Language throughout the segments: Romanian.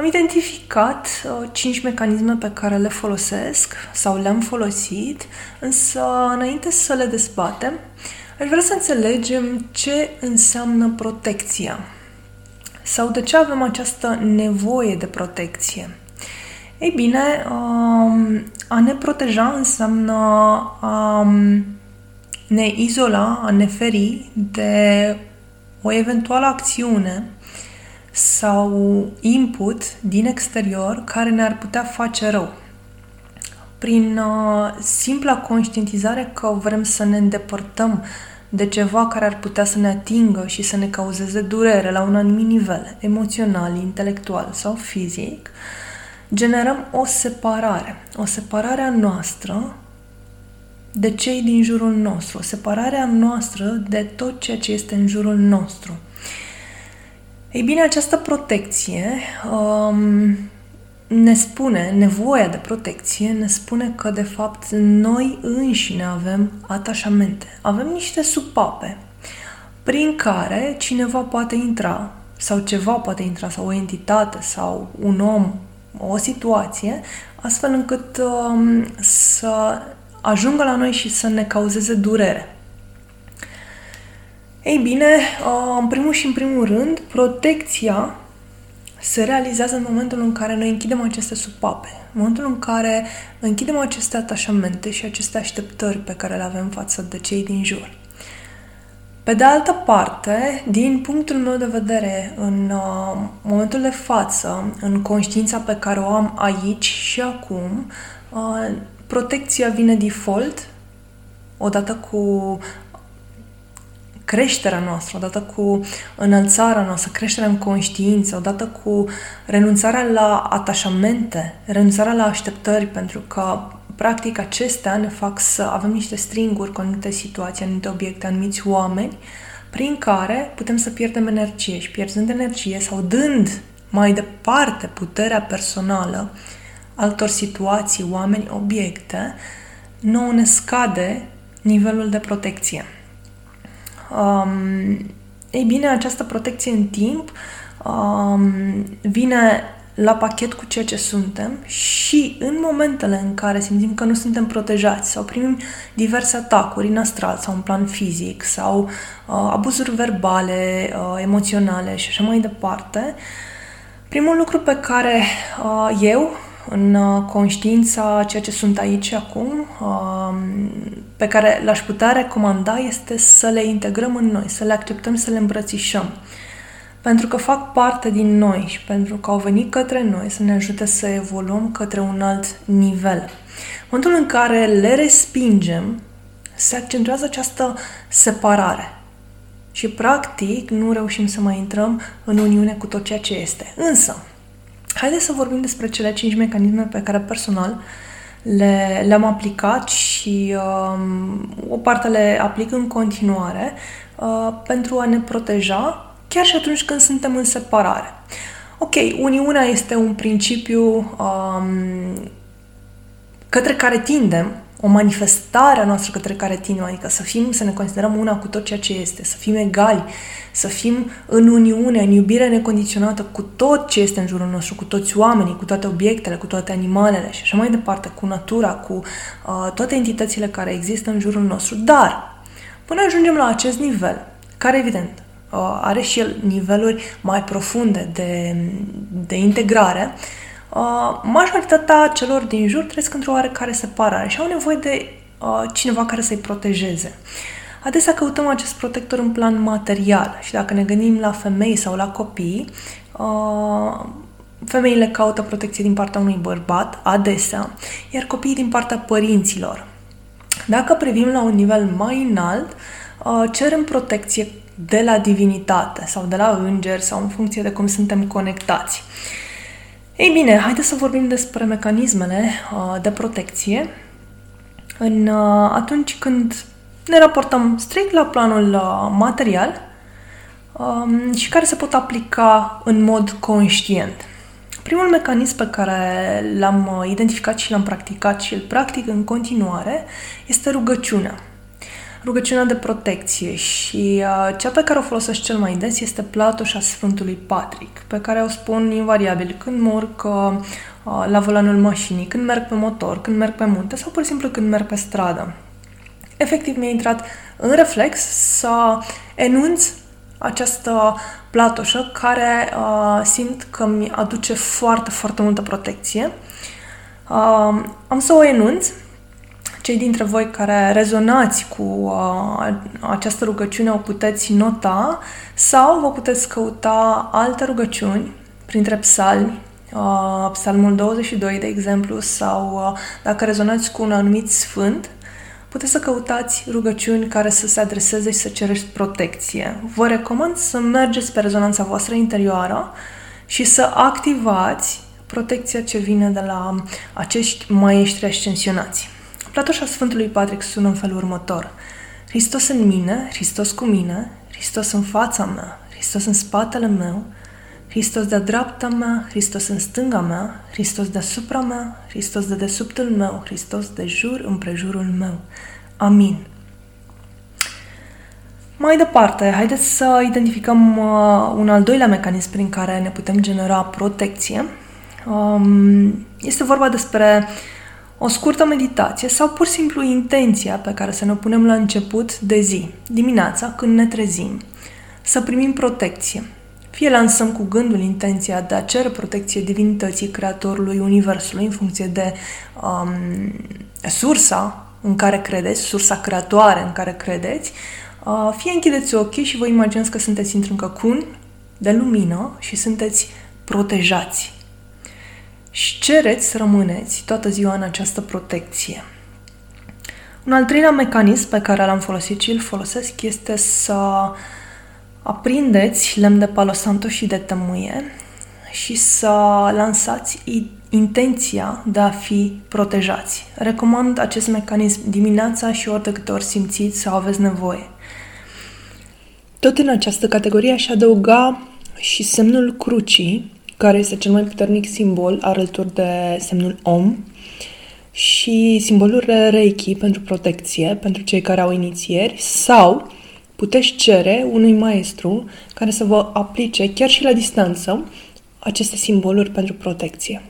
Am identificat uh, cinci mecanisme pe care le folosesc sau le-am folosit, însă înainte să le dezbatem, aș vrea să înțelegem ce înseamnă protecția sau de ce avem această nevoie de protecție. Ei bine, um, a ne proteja înseamnă a ne izola, a ne feri de o eventuală acțiune sau input din exterior care ne-ar putea face rău. Prin uh, simpla conștientizare că vrem să ne îndepărtăm de ceva care ar putea să ne atingă și să ne cauzeze durere la un anumit nivel, emoțional, intelectual sau fizic, generăm o separare. O separare a noastră de cei din jurul nostru, o separare a noastră de tot ceea ce este în jurul nostru. Ei bine, această protecție um, ne spune, nevoia de protecție ne spune că, de fapt, noi înșine avem atașamente. Avem niște supape prin care cineva poate intra sau ceva poate intra sau o entitate sau un om, o situație, astfel încât um, să ajungă la noi și să ne cauzeze durere. Ei bine, uh, în primul și în primul rând, protecția se realizează în momentul în care noi închidem aceste supape, în momentul în care închidem aceste atașamente și aceste așteptări pe care le avem față de cei din jur. Pe de altă parte, din punctul meu de vedere, în uh, momentul de față, în conștiința pe care o am aici și acum, uh, protecția vine default, odată cu creșterea noastră, odată cu înălțarea noastră, creșterea în conștiință, odată cu renunțarea la atașamente, renunțarea la așteptări, pentru că practic acestea ne fac să avem niște stringuri cu anumite situații, anumite obiecte, anumiți oameni, prin care putem să pierdem energie și pierzând energie sau dând mai departe puterea personală altor situații, oameni, obiecte, nouă ne scade nivelul de protecție. Um, ei bine, această protecție în timp um, vine la pachet cu ceea ce suntem și în momentele în care simțim că nu suntem protejați sau primim diverse atacuri în astral sau în plan fizic sau uh, abuzuri verbale, uh, emoționale și așa mai departe, primul lucru pe care uh, eu în uh, conștiința ceea ce sunt aici acum, um, pe care l-aș putea recomanda este să le integrăm în noi, să le acceptăm, să le îmbrățișăm. Pentru că fac parte din noi și pentru că au venit către noi să ne ajute să evoluăm către un alt nivel. În momentul în care le respingem, se accentuează această separare. Și practic nu reușim să mai intrăm în uniune cu tot ceea ce este. Însă, Haideți să vorbim despre cele cinci mecanisme pe care personal le, le-am aplicat și um, o parte le aplic în continuare uh, pentru a ne proteja chiar și atunci când suntem în separare. Ok, uniunea este un principiu um, către care tindem o manifestare a noastră către care tinem, adică să fim, să ne considerăm una cu tot ceea ce este, să fim egali, să fim în uniune, în iubire necondiționată cu tot ce este în jurul nostru, cu toți oamenii, cu toate obiectele, cu toate animalele și așa mai departe, cu natura, cu uh, toate entitățile care există în jurul nostru. Dar, până ajungem la acest nivel, care evident uh, are și el niveluri mai profunde de, de integrare, uh, uh, majoritatea celor din jur trăiesc într-o oarecare separare și au nevoie de uh, cineva care să-i protejeze. Adesea căutăm acest protector în plan material și dacă ne gândim la femei sau la copii, uh, femeile caută protecție din partea unui bărbat, adesea, iar copiii din partea părinților. Dacă privim la un nivel mai înalt, uh, cerem protecție de la divinitate sau de la îngeri sau în funcție de cum suntem conectați. Ei bine, haideți să vorbim despre mecanismele uh, de protecție în, uh, atunci când ne raportăm strict la planul uh, material um, și care se pot aplica în mod conștient. Primul mecanism pe care l-am identificat și l-am practicat și îl practic în continuare este rugăciunea. Rugăciunea de protecție și uh, cea pe care o folosesc cel mai des este platoșa Sfântului Patrick, pe care o spun invariabil când mă urc uh, la volanul mașinii, când merg pe motor, când merg pe munte sau pur și simplu când merg pe stradă. Efectiv mi-a intrat în reflex să enunț această platoșă care uh, simt că mi aduce foarte, foarte multă protecție. Uh, am să o enunț. Cei dintre voi care rezonați cu uh, această rugăciune o puteți nota sau vă puteți căuta alte rugăciuni printre psalmi, uh, psalmul 22, de exemplu, sau uh, dacă rezonați cu un anumit sfânt, puteți să căutați rugăciuni care să se adreseze și să cereți protecție. Vă recomand să mergeți pe rezonanța voastră interioară și să activați protecția ce vine de la acești maestri ascensionați. Platoșa Sfântului Patrick sună în felul următor. Hristos în mine, Hristos cu mine, Hristos în fața mea, Hristos în spatele meu, Hristos de dreapta mea, Hristos în stânga mea, Hristos deasupra mea, Hristos de desubtul meu, Hristos de jur împrejurul meu. Amin. Mai departe, haideți să identificăm uh, un al doilea mecanism prin care ne putem genera protecție. Um, este vorba despre o scurtă meditație sau pur și simplu intenția pe care să ne punem la început de zi, dimineața, când ne trezim, să primim protecție. Fie lansăm cu gândul intenția de a cere protecție divinității Creatorului Universului în funcție de um, sursa în care credeți, sursa creatoare în care credeți, uh, fie închideți ochii și vă imaginați că sunteți într-un căcun de lumină și sunteți protejați. Și cereți să rămâneți toată ziua în această protecție. Un al treilea mecanism pe care l-am folosit și îl folosesc este să aprindeți lemn de palo santo și de tămâie și să lansați intenția de a fi protejați. Recomand acest mecanism dimineața și ori de câte ori simțiți sau aveți nevoie. Tot în această categorie aș adăuga și semnul crucii, care este cel mai puternic simbol alături de semnul om, și simbolul Reiki pentru protecție, pentru cei care au inițieri, sau puteți cere unui maestru care să vă aplice, chiar și la distanță, aceste simboluri pentru protecție.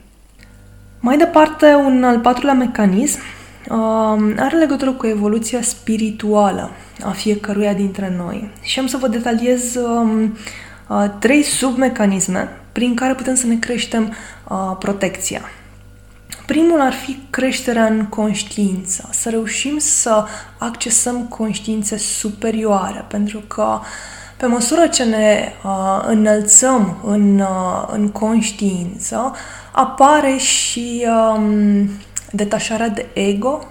Mai departe, un al patrulea mecanism uh, are legătură cu evoluția spirituală a fiecăruia dintre noi. Și am să vă detaliez uh, uh, trei submecanisme prin care putem să ne creștem uh, protecția. Primul ar fi creșterea în conștiință, să reușim să accesăm conștiințe superioare, pentru că pe măsură ce ne uh, înălțăm în, uh, în conștiință, apare și um, detașarea de ego,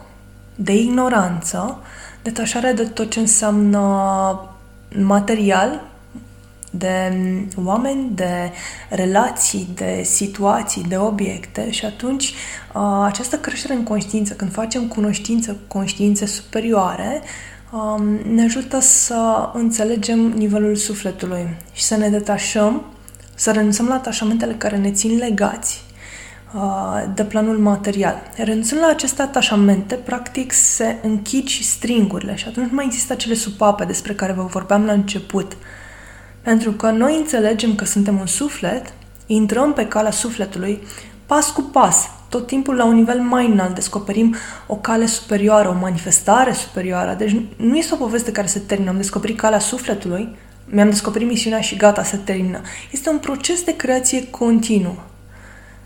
de ignoranță, detașarea de tot ce înseamnă material, de oameni, de relații, de situații, de obiecte și atunci această creștere în conștiință, când facem cunoștință cu conștiințe superioare, ne ajută să înțelegem nivelul sufletului și să ne detașăm, să renunțăm la atașamentele care ne țin legați de planul material. Renunțând la aceste atașamente, practic se închid și stringurile și atunci nu mai există acele supape despre care vă vorbeam la început – pentru că noi înțelegem că suntem un suflet, intrăm pe calea sufletului pas cu pas, tot timpul la un nivel mai înalt, descoperim o cale superioară, o manifestare superioară. Deci nu este o poveste care se termină. Am descoperit calea sufletului, mi-am descoperit misiunea și gata, se termină. Este un proces de creație continuă.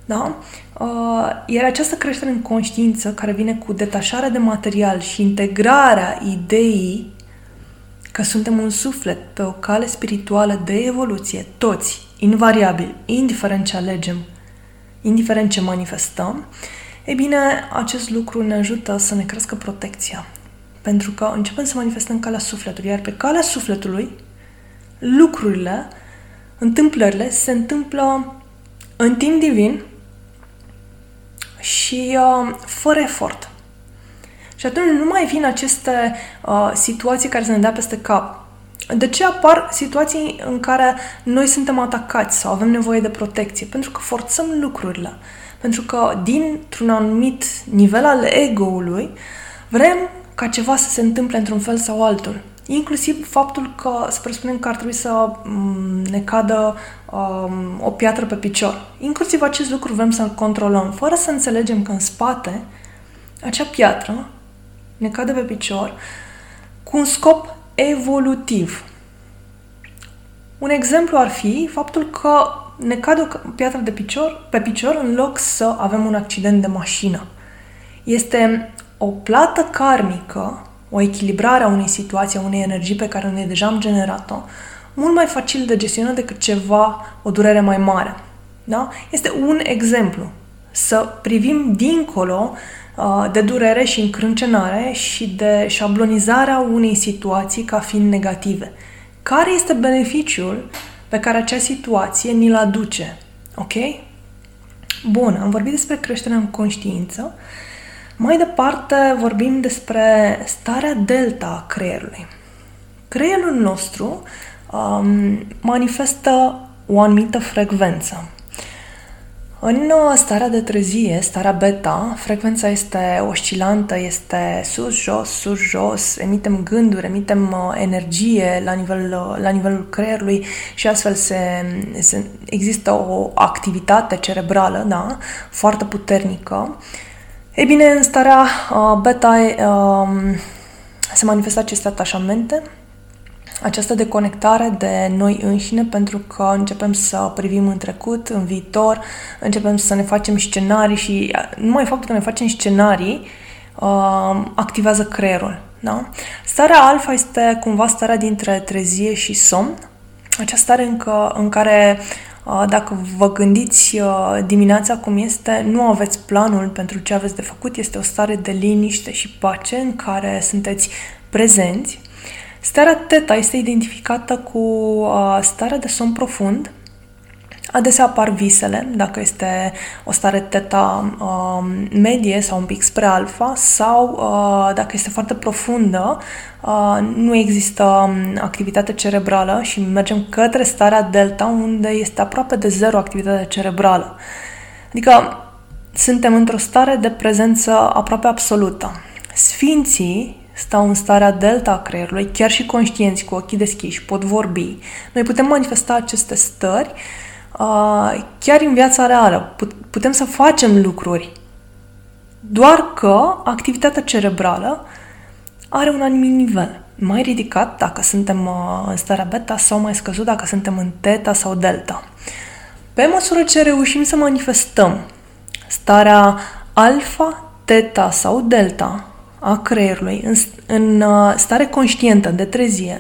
Da? Uh, iar această creștere în conștiință, care vine cu detașarea de material și integrarea ideii că suntem un suflet pe o cale spirituală de evoluție, toți, invariabil, indiferent ce alegem, indiferent ce manifestăm, e bine, acest lucru ne ajută să ne crească protecția. Pentru că începem să manifestăm calea sufletului, iar pe calea sufletului, lucrurile, întâmplările se întâmplă în timp divin și uh, fără efort. Și atunci nu mai vin aceste uh, situații care să ne dea peste cap. De ce apar situații în care noi suntem atacați sau avem nevoie de protecție? Pentru că forțăm lucrurile. Pentru că dintr-un anumit nivel al ego-ului vrem ca ceva să se întâmple într-un fel sau altul. Inclusiv faptul că să presupunem că ar trebui să mm, ne cadă um, o piatră pe picior. Inclusiv acest lucru vrem să-l controlăm, fără să înțelegem că în spate acea piatră ne cade pe picior cu un scop evolutiv. Un exemplu ar fi faptul că ne cade o piatră de picior, pe picior în loc să avem un accident de mașină. Este o plată karmică, o echilibrare a unei situații, a unei energii pe care noi deja am generat-o, mult mai facil de gestionat decât ceva, o durere mai mare. Da? Este un exemplu. Să privim dincolo uh, de durere și încrâncenare și de șablonizarea unei situații ca fiind negative. Care este beneficiul pe care acea situație ni-l aduce? Ok? Bun, am vorbit despre creșterea în conștiință. Mai departe vorbim despre starea delta a creierului. Creierul nostru um, manifestă o anumită frecvență. În uh, starea de trezie, starea beta, frecvența este oscilantă, este sus-jos, sus-jos, emitem gânduri, emitem uh, energie la, nivel, uh, la nivelul creierului și astfel se, se, există o activitate cerebrală da, foarte puternică. Ei bine, în starea beta um, se manifestă aceste atașamente, această deconectare de noi înșine pentru că începem să privim în trecut, în viitor, începem să ne facem scenarii și numai faptul că ne facem scenarii uh, activează creierul. Da? Starea alfa este cumva starea dintre trezie și somn, acea stare încă, în care uh, dacă vă gândiți uh, dimineața cum este, nu aveți planul pentru ce aveți de făcut, este o stare de liniște și pace în care sunteți prezenți Starea teta este identificată cu uh, starea de somn profund. Adesea apar visele, dacă este o stare teta uh, medie sau un pic spre alfa, sau uh, dacă este foarte profundă, uh, nu există um, activitate cerebrală și mergem către starea delta, unde este aproape de zero activitate cerebrală. Adică suntem într-o stare de prezență aproape absolută. Sfinții stau în starea delta a creierului, chiar și conștienți, cu ochii deschiși, pot vorbi. Noi putem manifesta aceste stări uh, chiar în viața reală. Putem să facem lucruri. Doar că activitatea cerebrală are un anumit nivel. Mai ridicat dacă suntem uh, în starea beta sau mai scăzut dacă suntem în teta sau delta. Pe măsură ce reușim să manifestăm starea alfa, teta sau delta, a creierului în, în uh, stare conștientă de trezie,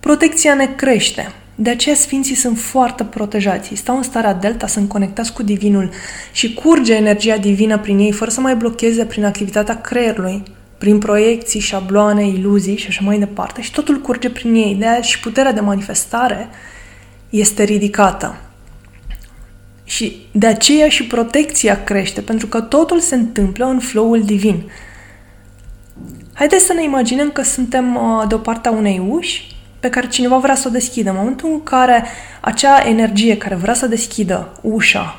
protecția ne crește. De aceea sfinții sunt foarte protejați. stau în starea delta, sunt conectați cu divinul și curge energia divină prin ei fără să mai blocheze prin activitatea creierului, prin proiecții, șabloane, iluzii și așa mai departe. Și totul curge prin ei. De aia și puterea de manifestare este ridicată. Și de aceea și protecția crește, pentru că totul se întâmplă în flow-ul divin. Haideți să ne imaginăm că suntem uh, de o parte a unei uși pe care cineva vrea să o deschidă. În momentul în care acea energie care vrea să deschidă ușa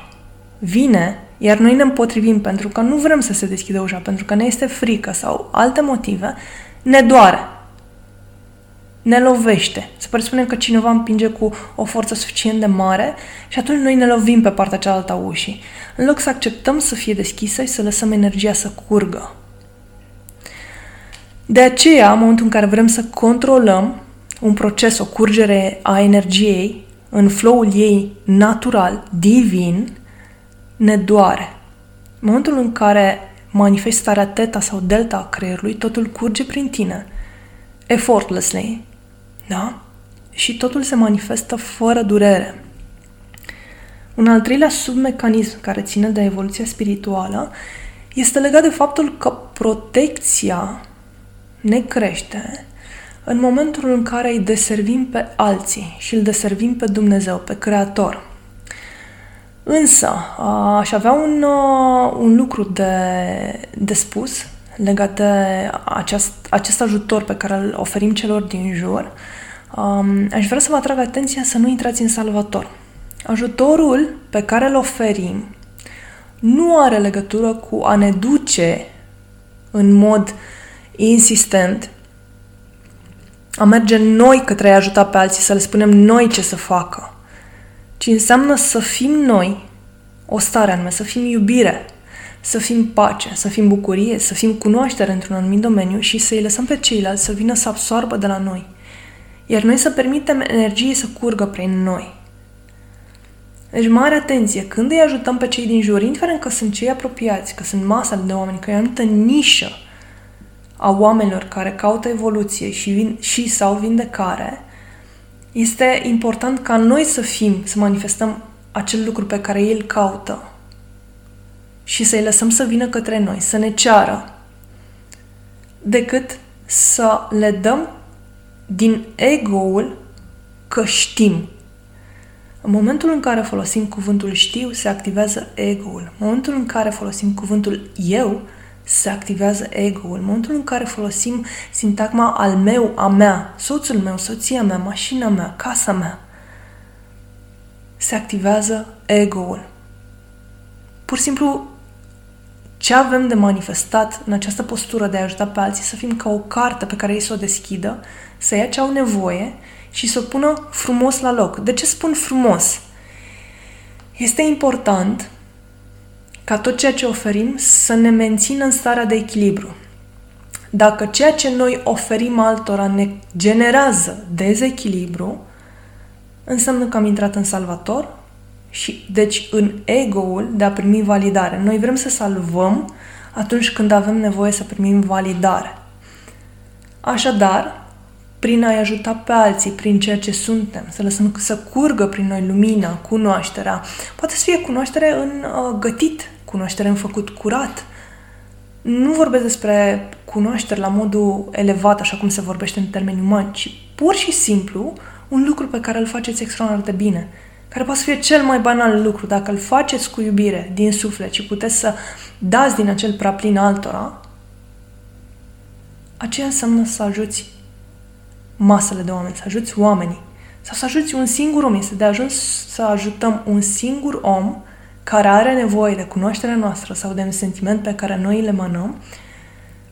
vine, iar noi ne împotrivim pentru că nu vrem să se deschidă ușa, pentru că ne este frică sau alte motive, ne doare. Ne lovește. Să presupunem că cineva împinge cu o forță suficient de mare și atunci noi ne lovim pe partea cealaltă a ușii. În loc să acceptăm să fie deschisă și să lăsăm energia să curgă. De aceea, în momentul în care vrem să controlăm un proces, o curgere a energiei în flow-ul ei natural, divin, ne doare. În momentul în care manifesti starea teta sau delta a creierului, totul curge prin tine, effortlessly, da? Și totul se manifestă fără durere. Un al treilea submecanism care ține de evoluția spirituală este legat de faptul că protecția ne crește în momentul în care îi deservim pe alții și îl deservim pe Dumnezeu, pe Creator. Însă, aș avea un, un lucru de, de spus legat de acest, acest ajutor pe care îl oferim celor din jur. Aș vrea să vă atrag atenția să nu intrați în salvator. Ajutorul pe care îl oferim nu are legătură cu a ne duce în mod insistent, a merge noi către a ajuta pe alții, să le spunem noi ce să facă, ci înseamnă să fim noi o stare anume, să fim iubire, să fim pace, să fim bucurie, să fim cunoaștere într-un anumit domeniu și să-i lăsăm pe ceilalți să vină să absoarbă de la noi. Iar noi să permitem energiei să curgă prin noi. Deci, mare atenție, când îi ajutăm pe cei din jur, indiferent că sunt cei apropiați, că sunt masele de oameni, că e o anumită nișă a oamenilor care caută evoluție și, vin, și sau vindecare, este important ca noi să fim, să manifestăm acel lucru pe care ei îl caută și să-i lăsăm să vină către noi, să ne ceară, decât să le dăm din ego-ul că știm. În momentul în care folosim cuvântul știu, se activează ego-ul. În momentul în care folosim cuvântul eu, se activează ego-ul. În momentul în care folosim sintagma al meu, a mea, soțul meu, soția mea, mașina mea, casa mea, se activează ego-ul. Pur și simplu, ce avem de manifestat în această postură de a ajuta pe alții să fim ca o carte pe care ei să o deschidă, să ia ce au nevoie și să o pună frumos la loc. De ce spun frumos? Este important ca tot ceea ce oferim să ne mențină în starea de echilibru. Dacă ceea ce noi oferim altora ne generează dezechilibru, înseamnă că am intrat în salvator și deci în ego-ul de a primi validare. Noi vrem să salvăm atunci când avem nevoie să primim validare. Așadar, prin a-i ajuta pe alții, prin ceea ce suntem, să lăsăm să curgă prin noi lumina, cunoașterea. Poate să fie cunoaștere în uh, gătit, cunoaștere în făcut curat. Nu vorbesc despre cunoaștere la modul elevat, așa cum se vorbește în termeni umani, ci pur și simplu un lucru pe care îl faceți extraordinar de bine, care poate să fie cel mai banal lucru. Dacă îl faceți cu iubire, din suflet și puteți să dați din acel praplin altora, aceea înseamnă să ajuți masele de oameni, să ajuți oamenii. Sau să ajuți un singur om. Este de ajuns să ajutăm un singur om care are nevoie de cunoașterea noastră sau de un sentiment pe care noi le manăm,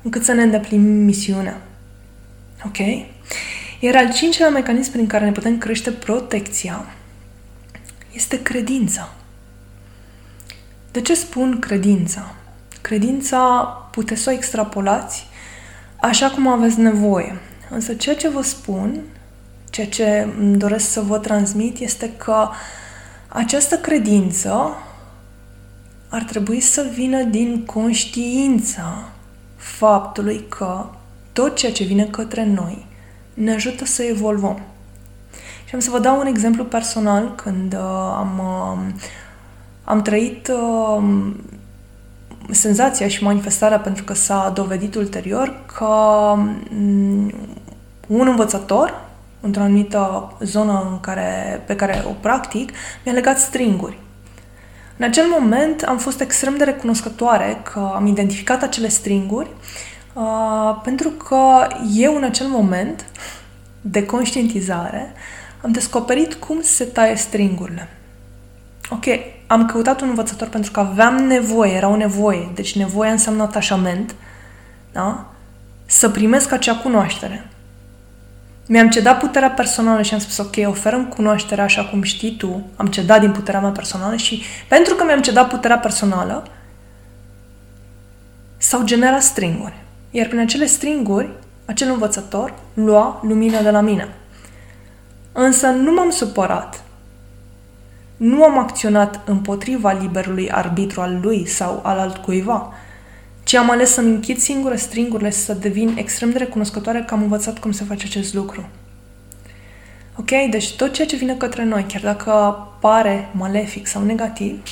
încât să ne îndeplinim misiunea. Ok? Iar al cincilea mecanism prin care ne putem crește protecția este credința. De ce spun credința? Credința puteți să o extrapolați așa cum aveți nevoie. Însă ceea ce vă spun, ceea ce îmi doresc să vă transmit este că această credință ar trebui să vină din conștiința faptului că tot ceea ce vine către noi ne ajută să evoluăm. Și am să vă dau un exemplu personal când uh, am, uh, am trăit uh, senzația și manifestarea pentru că s-a dovedit ulterior că um, un învățător într-o anumită zonă în care, pe care o practic, mi-a legat stringuri. În acel moment am fost extrem de recunoscătoare că am identificat acele stringuri uh, pentru că eu în acel moment de conștientizare am descoperit cum se taie stringurile. Ok, am căutat un învățător pentru că aveam nevoie, era o nevoie, deci nevoia înseamnă atașament, da? Să primesc acea cunoaștere. Mi-am cedat puterea personală și am spus, ok, oferăm cunoașterea așa cum știi tu, am cedat din puterea mea personală și pentru că mi-am cedat puterea personală, s-au generat stringuri. Iar prin acele stringuri, acel învățător lua lumina de la mine. Însă nu m-am supărat. Nu am acționat împotriva liberului arbitru al lui sau al altcuiva, ci am ales să-mi închid singură stringurile să devin extrem de recunoscătoare că am învățat cum se face acest lucru. Ok? Deci tot ceea ce vine către noi, chiar dacă pare malefic sau negativ,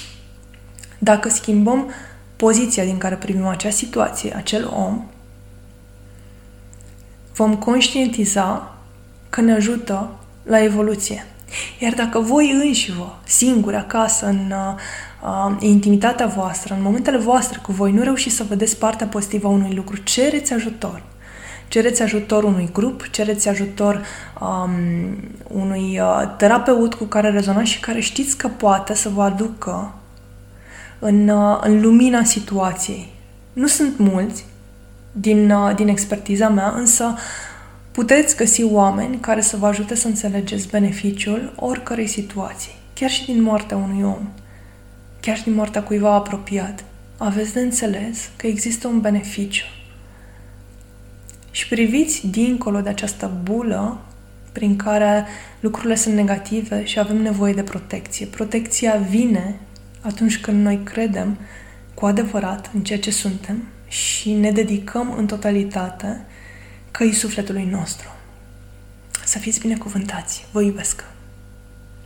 dacă schimbăm poziția din care privim acea situație, acel om, vom conștientiza că ne ajută la evoluție. Iar dacă voi înși vă, singuri, acasă, în uh, intimitatea voastră, în momentele voastre cu voi, nu reușiți să vedeți partea pozitivă a unui lucru, cereți ajutor. Cereți ajutor unui grup, cereți ajutor um, unui uh, terapeut cu care rezonați și care știți că poate să vă aducă în, uh, în lumina situației. Nu sunt mulți, din, uh, din expertiza mea, însă puteți găsi oameni care să vă ajute să înțelegeți beneficiul oricărei situații, chiar și din moartea unui om, chiar și din moartea cuiva apropiat. Aveți de înțeles că există un beneficiu. Și priviți dincolo de această bulă prin care lucrurile sunt negative și avem nevoie de protecție. Protecția vine atunci când noi credem cu adevărat în ceea ce suntem și ne dedicăm în totalitate căii sufletului nostru. Să fiți binecuvântați! Vă iubesc!